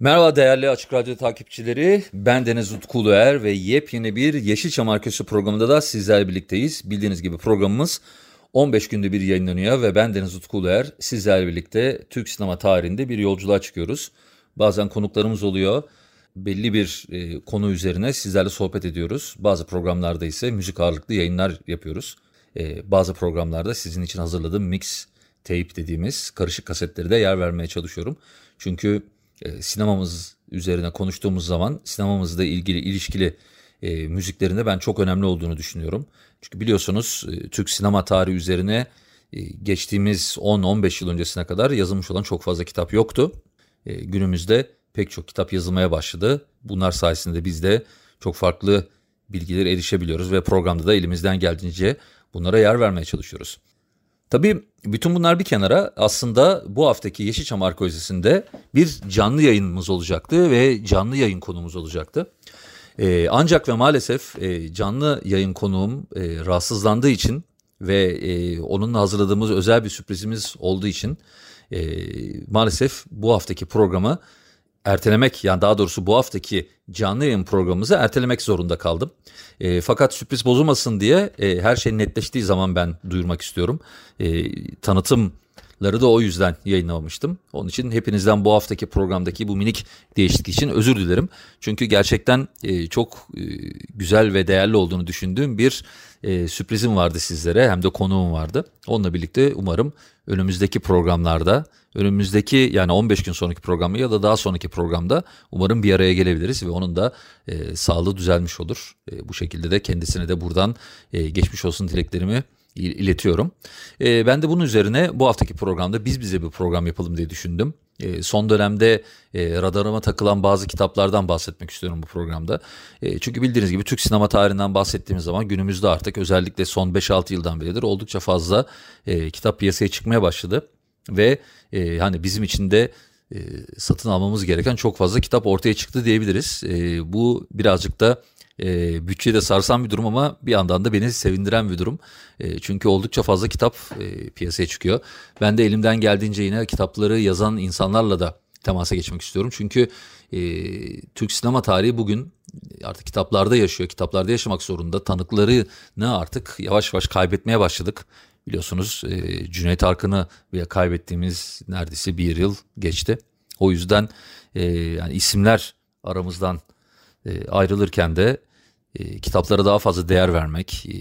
Merhaba değerli Açık Radyo takipçileri. Ben Deniz Utku Uluer ve yepyeni bir Yeşilçam Arkası programında da sizlerle birlikteyiz. Bildiğiniz gibi programımız 15 günde bir yayınlanıyor ve ben Deniz Utku Uluer sizlerle birlikte Türk sinema tarihinde bir yolculuğa çıkıyoruz. Bazen konuklarımız oluyor. Belli bir e, konu üzerine sizlerle sohbet ediyoruz. Bazı programlarda ise müzik ağırlıklı yayınlar yapıyoruz. E, bazı programlarda sizin için hazırladığım mix tape dediğimiz karışık kasetleri de yer vermeye çalışıyorum. Çünkü e, sinemamız üzerine konuştuğumuz zaman sinemamızla ilgili ilişkili e, müziklerinde ben çok önemli olduğunu düşünüyorum. Çünkü biliyorsunuz e, Türk sinema tarihi üzerine e, geçtiğimiz 10-15 yıl öncesine kadar yazılmış olan çok fazla kitap yoktu. E, günümüzde pek çok kitap yazılmaya başladı. Bunlar sayesinde biz de çok farklı bilgilere erişebiliyoruz ve programda da elimizden geldiğince bunlara yer vermeye çalışıyoruz. Tabii bütün bunlar bir kenara aslında bu haftaki Yeşilçam Arkeolojisi'nde bir canlı yayınımız olacaktı ve canlı yayın konumuz olacaktı. Ee, ancak ve maalesef e, canlı yayın konuğum e, rahatsızlandığı için ve e, onunla hazırladığımız özel bir sürprizimiz olduğu için e, maalesef bu haftaki programı ertelemek yani daha doğrusu bu haftaki canlı yayın programımızı ertelemek zorunda kaldım. E, fakat sürpriz bozulmasın diye e, her şey netleştiği zaman ben duyurmak istiyorum. E, tanıtımları da o yüzden yayınlamamıştım. Onun için hepinizden bu haftaki programdaki bu minik değişiklik için özür dilerim. Çünkü gerçekten e, çok e, güzel ve değerli olduğunu düşündüğüm bir e, sürprizim vardı sizlere hem de konuğum vardı. Onunla birlikte umarım önümüzdeki programlarda, önümüzdeki yani 15 gün sonraki programda ya da daha sonraki programda umarım bir araya gelebiliriz ve onun da e, sağlığı düzelmiş olur. E, bu şekilde de kendisine de buradan e, geçmiş olsun dileklerimi iletiyorum. E, ben de bunun üzerine bu haftaki programda biz bize bir program yapalım diye düşündüm. E, son dönemde e, radarıma takılan bazı kitaplardan bahsetmek istiyorum bu programda. E, çünkü bildiğiniz gibi Türk sinema tarihinden bahsettiğimiz zaman günümüzde artık özellikle son 5-6 yıldan beridir oldukça fazla e, kitap piyasaya çıkmaya başladı. Ve e, hani bizim için de e, satın almamız gereken çok fazla kitap ortaya çıktı diyebiliriz. E, bu birazcık da e, bütçeyi de sarsan bir durum ama bir yandan da beni sevindiren bir durum. E, çünkü oldukça fazla kitap e, piyasaya çıkıyor. Ben de elimden geldiğince yine kitapları yazan insanlarla da temasa geçmek istiyorum. Çünkü e, Türk sinema tarihi bugün artık kitaplarda yaşıyor. Kitaplarda yaşamak zorunda. Tanıklarını artık yavaş yavaş kaybetmeye başladık. Biliyorsunuz e, Cüneyt Arkın'ı kaybettiğimiz neredeyse bir yıl geçti. O yüzden e, yani isimler aramızdan e, ayrılırken de e, kitaplara daha fazla değer vermek e,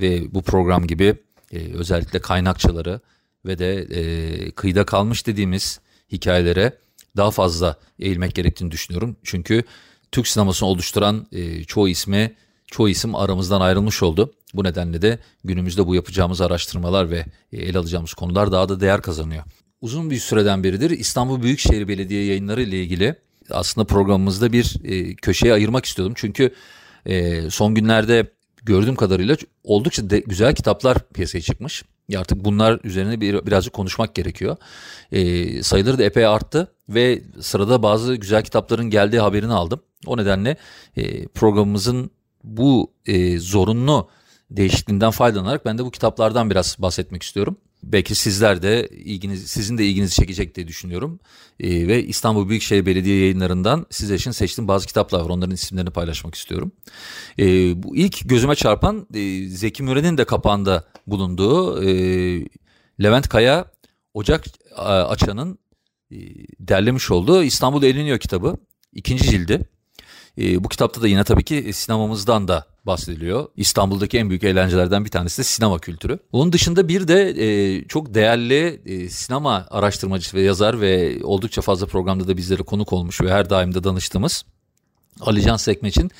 ve bu program gibi e, özellikle kaynakçaları ve de e, kıyıda kalmış dediğimiz hikayelere daha fazla eğilmek gerektiğini düşünüyorum. Çünkü Türk sinemasını oluşturan e, çoğu ismi, çoğu isim aramızdan ayrılmış oldu. Bu nedenle de günümüzde bu yapacağımız araştırmalar ve e, ele alacağımız konular daha da değer kazanıyor. Uzun bir süreden beridir İstanbul Büyükşehir Belediye yayınları ile ilgili aslında programımızda bir e, köşeye ayırmak istiyordum. Çünkü e, son günlerde gördüğüm kadarıyla oldukça de, güzel kitaplar piyasaya çıkmış. Artık bunlar üzerine bir, birazcık konuşmak gerekiyor. E, sayıları da epey arttı ve sırada bazı güzel kitapların geldiği haberini aldım. O nedenle e, programımızın bu e, zorunlu değişikliğinden faydalanarak ben de bu kitaplardan biraz bahsetmek istiyorum. Belki sizler de ilginiz, sizin de ilginizi çekecek diye düşünüyorum. Ee, ve İstanbul Büyükşehir Belediye yayınlarından sizler için seçtiğim bazı kitaplar var. Onların isimlerini paylaşmak istiyorum. Ee, bu ilk gözüme çarpan e, Zeki Müren'in de kapağında bulunduğu e, Levent Kaya Ocak Açan'ın e, derlemiş olduğu İstanbul Eliniyor kitabı. ikinci cildi. E, bu kitapta da yine tabii ki sinemamızdan da bahsediliyor. İstanbul'daki en büyük eğlencelerden bir tanesi de sinema kültürü. Onun dışında bir de e, çok değerli e, sinema araştırmacısı ve yazar ve oldukça fazla programda da bizlere konuk olmuş ve her daim de danıştığımız Alican Sekmeç'in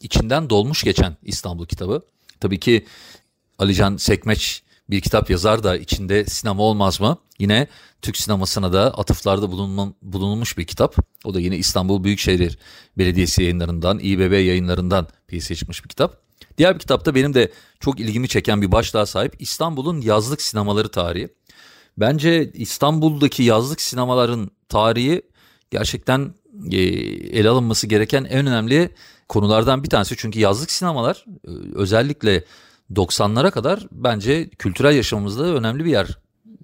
içinden dolmuş geçen İstanbul kitabı. Tabii ki Alican Sekmeç bir kitap yazar da içinde sinema olmaz mı? Yine Türk sinemasına da atıflarda bulunmuş bir kitap. O da yine İstanbul Büyükşehir Belediyesi yayınlarından, İBB yayınlarından piyasaya çıkmış bir kitap. Diğer bir kitapta benim de çok ilgimi çeken bir başlığa sahip İstanbul'un yazlık sinemaları tarihi. Bence İstanbul'daki yazlık sinemaların tarihi gerçekten e, ele alınması gereken en önemli konulardan bir tanesi. Çünkü yazlık sinemalar e, özellikle 90'lara kadar bence kültürel yaşamımızda önemli bir yer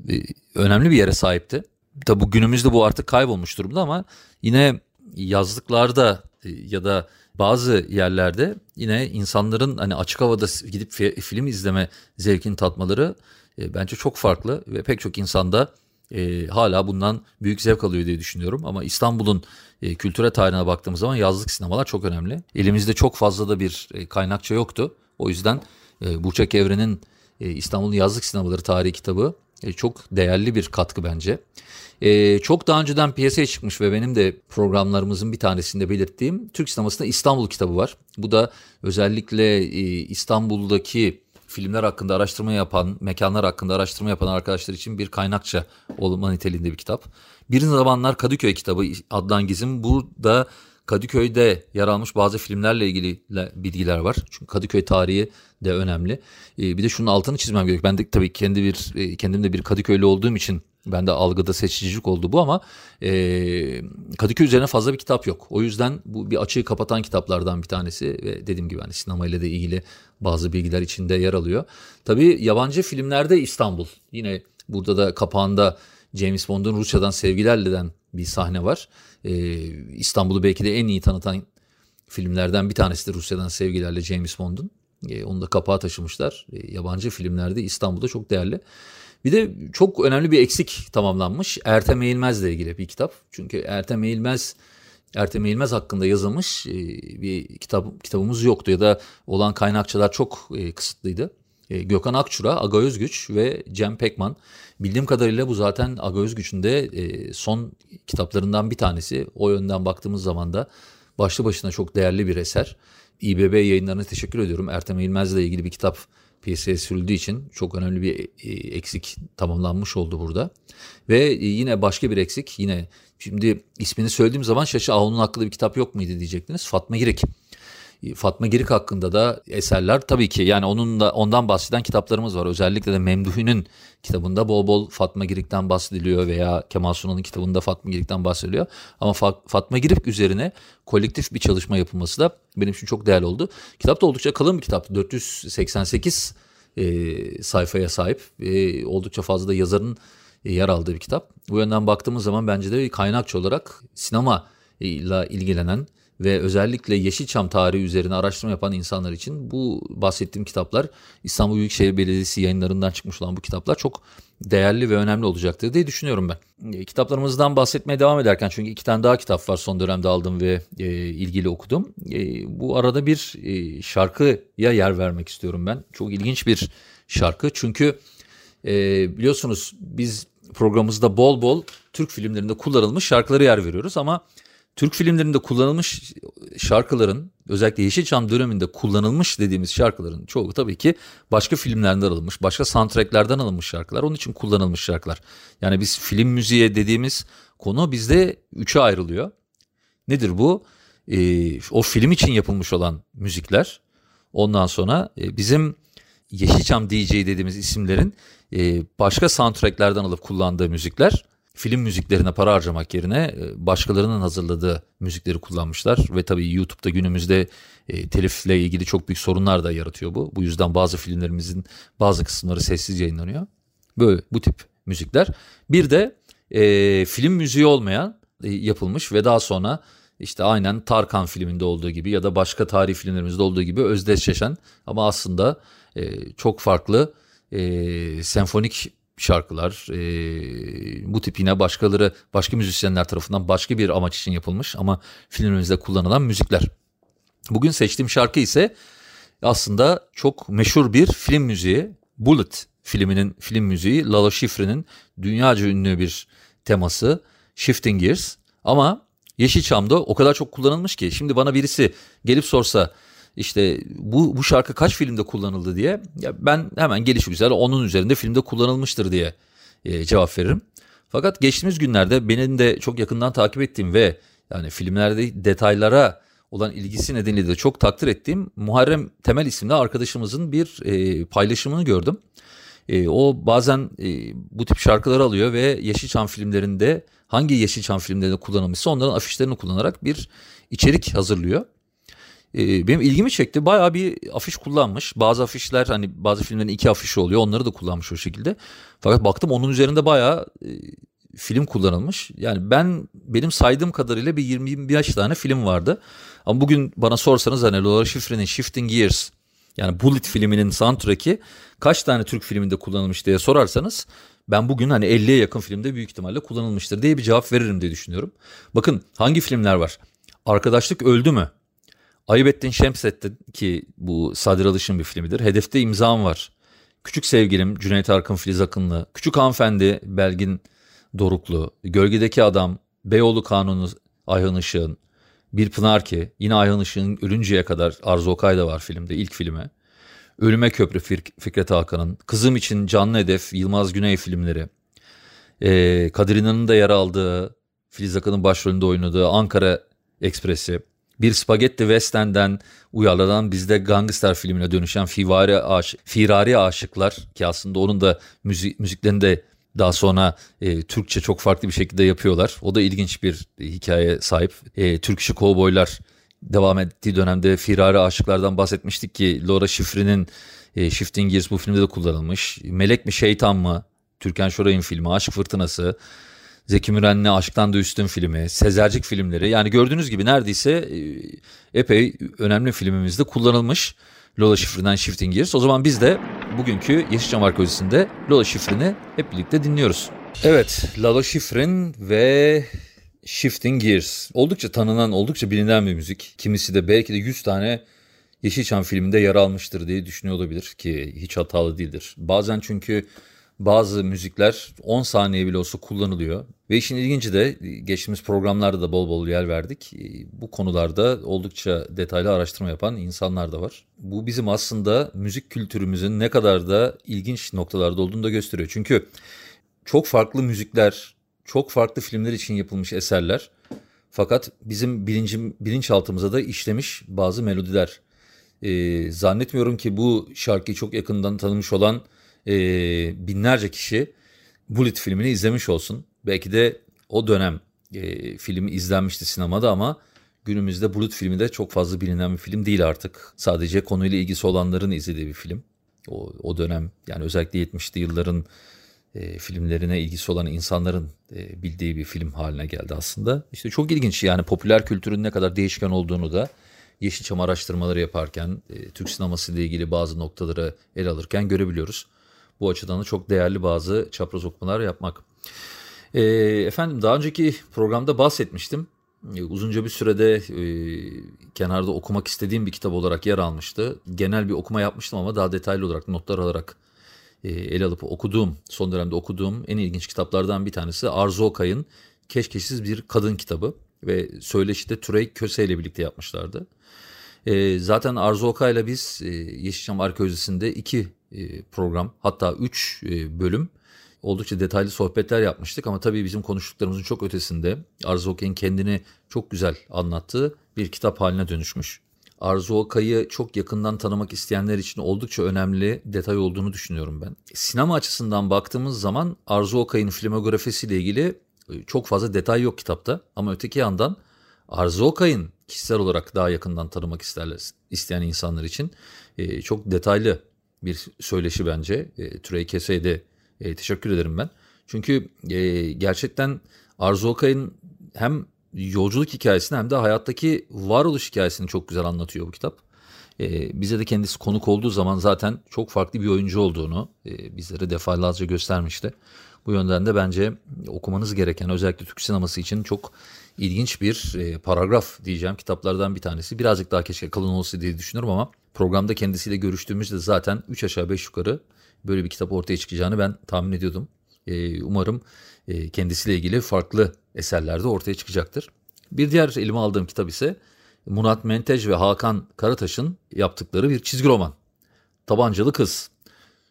e, önemli bir yere sahipti. Tabi günümüzde bu artık kaybolmuş durumda ama yine yazlıklarda e, ya da bazı yerlerde yine insanların hani açık havada gidip film izleme zevkini tatmaları e, bence çok farklı ve pek çok insanda e, hala bundan büyük zevk alıyor diye düşünüyorum. Ama İstanbul'un e, kültüre tarihine baktığımız zaman yazlık sinemalar çok önemli. Elimizde çok fazla da bir e, kaynakça yoktu. O yüzden e, Burçak Evren'in e, İstanbul'un yazlık sinemaları tarihi kitabı e, çok değerli bir katkı bence. E, çok daha önceden piyasaya çıkmış ve benim de programlarımızın bir tanesinde belirttiğim Türk sinemasında İstanbul kitabı var. Bu da özellikle e, İstanbul'daki filmler hakkında araştırma yapan, mekanlar hakkında araştırma yapan arkadaşlar için bir kaynakça olma niteliğinde bir kitap. Bir zamanlar Kadıköy kitabı Adnan Gizim. Burada Kadıköy'de yer almış bazı filmlerle ilgili bilgiler var. Çünkü Kadıköy tarihi de önemli. Ee, bir de şunun altını çizmem gerekiyor. Ben de tabii kendi bir e, kendim de bir Kadıköylü olduğum için ben de algıda seçicilik oldu bu ama e, Kadıköy üzerine fazla bir kitap yok. O yüzden bu bir açığı kapatan kitaplardan bir tanesi ve dediğim gibi hani sinemayla da ilgili bazı bilgiler içinde yer alıyor. Tabii yabancı filmlerde İstanbul. Yine burada da kapağında James Bond'un Rusya'dan sevgilerleden bir sahne var. Ee, İstanbul'u belki de en iyi tanıtan filmlerden bir tanesi de Rusya'dan sevgilerle James Bond'un. Ee, onu da kapağa taşımışlar. Ee, yabancı filmlerde İstanbul'da çok değerli. Bir de çok önemli bir eksik tamamlanmış. Ertem Eğilmez'le ilgili bir kitap. Çünkü Ertem Eğilmez Ertem Eğilmez hakkında yazılmış e, bir kitap kitabımız yoktu ya da olan kaynakçalar çok e, kısıtlıydı. E, Gökhan Akçura, Aga Özgüç ve Cem Pekman. Bildiğim kadarıyla bu zaten Aga Özgüç'ün de son kitaplarından bir tanesi. O yönden baktığımız zaman da başlı başına çok değerli bir eser. İBB yayınlarına teşekkür ediyorum. Ertem İlmez'le ilgili bir kitap piyasaya sürüldüğü için çok önemli bir e, eksik tamamlanmış oldu burada. Ve e, yine başka bir eksik yine şimdi ismini söylediğim zaman Şaşı Ağun'un hakkında bir kitap yok muydu diyecektiniz. Fatma Girik. Fatma Girik hakkında da eserler tabii ki yani onun da ondan bahseden kitaplarımız var. Özellikle de Memduhi'nin kitabında bol bol Fatma Girik'ten bahsediliyor veya Kemal Sunal'ın kitabında Fatma Girik'ten bahsediliyor. Ama Fatma Girik üzerine kolektif bir çalışma yapılması da benim için çok değerli oldu. Kitap da oldukça kalın bir kitaptı. 488 e, sayfaya sahip. E, oldukça fazla da yazarın e, yer aldığı bir kitap. Bu yönden baktığımız zaman bence de kaynakçı olarak sinema ile ilgilenen ve özellikle Yeşilçam tarihi üzerine araştırma yapan insanlar için bu bahsettiğim kitaplar İstanbul Büyükşehir Belediyesi yayınlarından çıkmış olan bu kitaplar çok değerli ve önemli olacaktır diye düşünüyorum ben. E, kitaplarımızdan bahsetmeye devam ederken çünkü iki tane daha kitap var son dönemde aldım ve e, ilgili okudum. E, bu arada bir e, şarkıya yer vermek istiyorum ben. Çok ilginç bir şarkı çünkü e, biliyorsunuz biz programımızda bol bol Türk filmlerinde kullanılmış şarkıları yer veriyoruz ama Türk filmlerinde kullanılmış şarkıların özellikle Yeşilçam döneminde kullanılmış dediğimiz şarkıların çoğu tabii ki başka filmlerden alınmış, başka soundtracklerden alınmış şarkılar. Onun için kullanılmış şarkılar. Yani biz film müziği dediğimiz konu bizde üçe ayrılıyor. Nedir bu? Ee, o film için yapılmış olan müzikler. Ondan sonra e, bizim Yeşilçam DJ dediğimiz isimlerin e, başka soundtracklerden alıp kullandığı müzikler film müziklerine para harcamak yerine e, başkalarının hazırladığı müzikleri kullanmışlar ve tabii YouTube'da günümüzde e, telifle ilgili çok büyük sorunlar da yaratıyor bu. Bu yüzden bazı filmlerimizin bazı kısımları sessiz yayınlanıyor. Böyle bu tip müzikler. Bir de e, film müziği olmayan e, yapılmış ve daha sonra işte aynen Tarkan filminde olduğu gibi ya da başka tarih filmlerimizde olduğu gibi özdeşleşen ama aslında e, çok farklı e, senfonik şarkılar e, bu tip yine başkaları başka müzisyenler tarafından başka bir amaç için yapılmış ama filmimizde kullanılan müzikler. Bugün seçtiğim şarkı ise aslında çok meşhur bir film müziği Bullet filminin film müziği Lalo Schifrin'in dünyaca ünlü bir teması Shifting Gears ama Yeşilçam'da o kadar çok kullanılmış ki şimdi bana birisi gelip sorsa işte bu, bu şarkı kaç filmde kullanıldı diye ya ben hemen gelişi güzel onun üzerinde filmde kullanılmıştır diye e, cevap veririm. Fakat geçtiğimiz günlerde benim de çok yakından takip ettiğim ve yani filmlerde detaylara olan ilgisi nedeniyle de çok takdir ettiğim Muharrem Temel isimli arkadaşımızın bir e, paylaşımını gördüm. E, o bazen e, bu tip şarkılar alıyor ve Yeşilçam filmlerinde hangi Yeşilçam filmlerinde kullanılmışsa onların afişlerini kullanarak bir içerik hazırlıyor. E, benim ilgimi çekti. Bayağı bir afiş kullanmış. Bazı afişler hani bazı filmlerin iki afişi oluyor. Onları da kullanmış o şekilde. Fakat baktım onun üzerinde bayağı e, film kullanılmış. Yani ben benim saydığım kadarıyla bir 20-25 tane film vardı. Ama bugün bana sorsanız hani Laura Schifrin'in Shifting Gears yani Bullet filminin soundtrack'i kaç tane Türk filminde kullanılmış diye sorarsanız ben bugün hani 50'ye yakın filmde büyük ihtimalle kullanılmıştır diye bir cevap veririm diye düşünüyorum. Bakın hangi filmler var? Arkadaşlık öldü mü? Ayıbettin Şemsettin ki bu Sadir Alış'ın bir filmidir. Hedefte imzam var. Küçük Sevgilim Cüneyt Arkın Filiz Akınlı. Küçük Hanımefendi Belgin Doruklu. Gölgedeki Adam. Beyoğlu Kanunu Ayhan Işık'ın. Bir Pınar ki yine Ayhan Işık'ın ölünceye kadar Arzu Okay da var filmde ilk filme. Ölüme Köprü Fikret Hakan'ın. Kızım için Canlı Hedef Yılmaz Güney filmleri. Ee, Kadir İnan'ın da yer aldığı Filiz Akın'ın başrolünde oynadığı Ankara Ekspresi. Bir spagetti western'den uyarlanan bizde gangster filmine dönüşen Fivari, Aş Firari Aşıklar ki aslında onun da müzik, müziklerini de daha sonra e, Türkçe çok farklı bir şekilde yapıyorlar. O da ilginç bir e, hikaye sahip. E, Türk işi kovboylar devam ettiği dönemde Firari Aşıklardan bahsetmiştik ki Laura Schifrin'in e, Shifting Gears bu filmde de kullanılmış. Melek mi Şeytan mı? Türkan Şoray'ın filmi Aşk Fırtınası. Zeki Müren'le Aşktan da Üstün filmi, Sezercik filmleri. Yani gördüğünüz gibi neredeyse e, epey önemli filmimizde kullanılmış Lola Şifri'den Shifting Gears. O zaman biz de bugünkü Yeşilçam Arkeolojisi'nde Lola Şifri'ni hep birlikte dinliyoruz. Evet, Lola Şifrin ve Shifting Gears. Oldukça tanınan, oldukça bilinen bir müzik. Kimisi de belki de 100 tane Yeşilçam filminde yer almıştır diye düşünüyor olabilir ki hiç hatalı değildir. Bazen çünkü bazı müzikler 10 saniye bile olsa kullanılıyor. Ve işin ilginci de geçtiğimiz programlarda da bol bol yer verdik. Bu konularda oldukça detaylı araştırma yapan insanlar da var. Bu bizim aslında müzik kültürümüzün ne kadar da ilginç noktalarda olduğunu da gösteriyor. Çünkü çok farklı müzikler, çok farklı filmler için yapılmış eserler. Fakat bizim bilincim, bilinçaltımıza da işlemiş bazı melodiler. Ee, zannetmiyorum ki bu şarkıyı çok yakından tanımış olan e, binlerce kişi Bullet filmini izlemiş olsun. Belki de o dönem e, filmi izlenmişti sinemada ama günümüzde Bullet filmi de çok fazla bilinen bir film değil artık. Sadece konuyla ilgisi olanların izlediği bir film. O, o dönem yani özellikle 70'li yılların e, filmlerine ilgisi olan insanların e, bildiği bir film haline geldi aslında. İşte çok ilginç yani popüler kültürün ne kadar değişken olduğunu da Yeşilçam araştırmaları yaparken, e, Türk sineması ile ilgili bazı noktaları ele alırken görebiliyoruz. Bu açıdan da çok değerli bazı çapraz okumalar yapmak. E, efendim daha önceki programda bahsetmiştim. E, uzunca bir sürede e, kenarda okumak istediğim bir kitap olarak yer almıştı. Genel bir okuma yapmıştım ama daha detaylı olarak notlar alarak e, ele alıp okuduğum, son dönemde okuduğum en ilginç kitaplardan bir tanesi Arzu Okay'ın Keşkeşsiz Bir Kadın kitabı ve söyleşi de Türey Köse ile birlikte yapmışlardı. E, zaten Arzu Okay'la biz e, Yeşilçam Arkeolojisi'nde iki program hatta üç e, bölüm oldukça detaylı sohbetler yapmıştık ama tabii bizim konuştuklarımızın çok ötesinde Arzu Okay'ın kendini çok güzel anlattığı bir kitap haline dönüşmüş. Arzu Okay'ı çok yakından tanımak isteyenler için oldukça önemli detay olduğunu düşünüyorum ben. Sinema açısından baktığımız zaman Arzu Okay'ın filmografisiyle ilgili e, çok fazla detay yok kitapta ama öteki yandan Arzu Okay'ın kişisel olarak daha yakından tanımak isterler, isteyen insanlar için e, çok detaylı bir söyleşi bence. E, Türey Kese'ye de e, teşekkür ederim ben. Çünkü e, gerçekten Arzu Okay'ın hem yolculuk hikayesini hem de hayattaki varoluş hikayesini çok güzel anlatıyor bu kitap. E, bize de kendisi konuk olduğu zaman zaten çok farklı bir oyuncu olduğunu e, bizlere defalarca göstermişti. Bu yönden de bence okumanız gereken özellikle Türk sineması için çok ilginç bir e, paragraf diyeceğim kitaplardan bir tanesi. Birazcık daha keşke kalın olsa diye düşünüyorum ama programda kendisiyle görüştüğümüzde zaten 3 aşağı 5 yukarı böyle bir kitap ortaya çıkacağını ben tahmin ediyordum. E, umarım e, kendisiyle ilgili farklı eserler de ortaya çıkacaktır. Bir diğer elime aldığım kitap ise Murat Menteş ve Hakan Karataş'ın yaptıkları bir çizgi roman. Tabancalı Kız.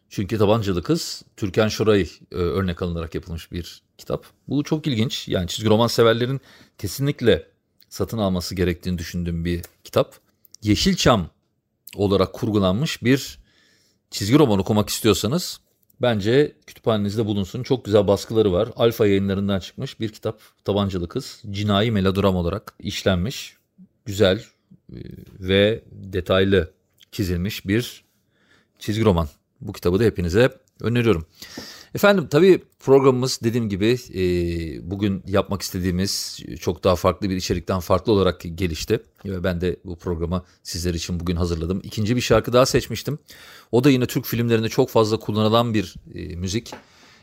Çünkü Tabancalı Kız Türkan Şoray e, örnek alınarak yapılmış bir kitap. Bu çok ilginç. Yani çizgi roman severlerin kesinlikle satın alması gerektiğini düşündüğüm bir kitap. Yeşilçam olarak kurgulanmış bir çizgi roman okumak istiyorsanız bence kütüphanenizde bulunsun. Çok güzel baskıları var. Alfa yayınlarından çıkmış bir kitap. Tabancalı Kız. Cinayi melodram olarak işlenmiş. Güzel e, ve detaylı çizilmiş bir çizgi roman. Bu kitabı da hepinize öneriyorum. Efendim tabii programımız dediğim gibi e, bugün yapmak istediğimiz çok daha farklı bir içerikten farklı olarak gelişti. Ve ben de bu programı sizler için bugün hazırladım. İkinci bir şarkı daha seçmiştim. O da yine Türk filmlerinde çok fazla kullanılan bir e, müzik.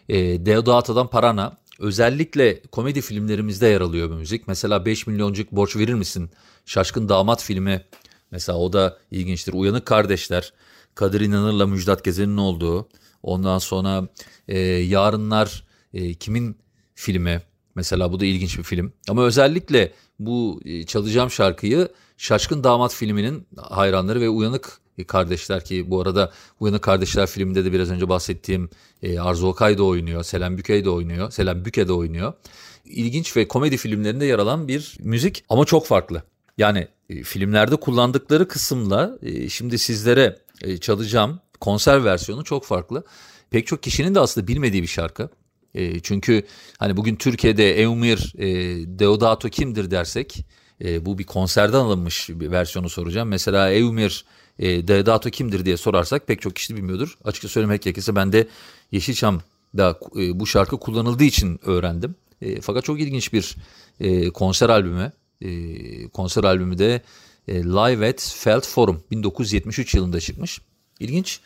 E, Deodato'dan Parana. Özellikle komedi filmlerimizde yer alıyor bu müzik. Mesela 5 milyoncuk borç verir misin? Şaşkın Damat filmi. Mesela o da ilginçtir. Uyanık Kardeşler. Kadir İnanır'la Müjdat Gezen'in olduğu. Ondan sonra e, Yarınlar e, kimin filmi? Mesela bu da ilginç bir film. Ama özellikle bu e, çalacağım şarkıyı Şaşkın Damat filminin hayranları ve Uyanık Kardeşler ki bu arada Uyanık Kardeşler filminde de biraz önce bahsettiğim e, Arzu Okay da oynuyor. Selam Bükey de oynuyor. Selam Büke de oynuyor. İlginç ve komedi filmlerinde yer alan bir müzik ama çok farklı. Yani e, filmlerde kullandıkları kısımla e, şimdi sizlere e, çalacağım konser versiyonu çok farklı. Pek çok kişinin de aslında bilmediği bir şarkı. E, çünkü hani bugün Türkiye'de Eumir e, Deodato kimdir dersek e, bu bir konserden alınmış bir versiyonu soracağım. Mesela Eumir e, Deodato kimdir diye sorarsak pek çok kişi bilmiyordur. Açıkça söylemek gerekirse ben de Yeşilçam'da e, bu şarkı kullanıldığı için öğrendim. E, fakat çok ilginç bir e, konser albümü. E, konser albümü de e, Live at Felt Forum 1973 yılında çıkmış. İlginç.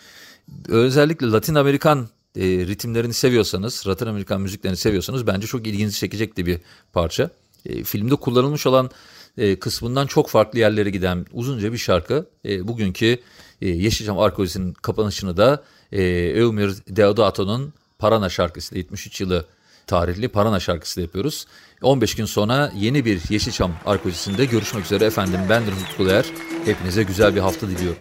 Özellikle Latin Amerikan e, ritimlerini seviyorsanız, Latin Amerikan müziklerini seviyorsanız bence çok ilginizi çekecek de bir parça. E, filmde kullanılmış olan e, kısmından çok farklı yerlere giden uzunca bir şarkı. E, bugünkü e, Yeşilçam Arkeolojisi'nin kapanışını da e, Eumir Deodato'nun Parana şarkısıyla 73 yılı tarihli Parana şarkısı yapıyoruz. 15 gün sonra yeni bir Yeşilçam Arkeolojisi'nde görüşmek üzere efendim. Ben Deniz Utkuler. Hepinize güzel bir hafta diliyorum.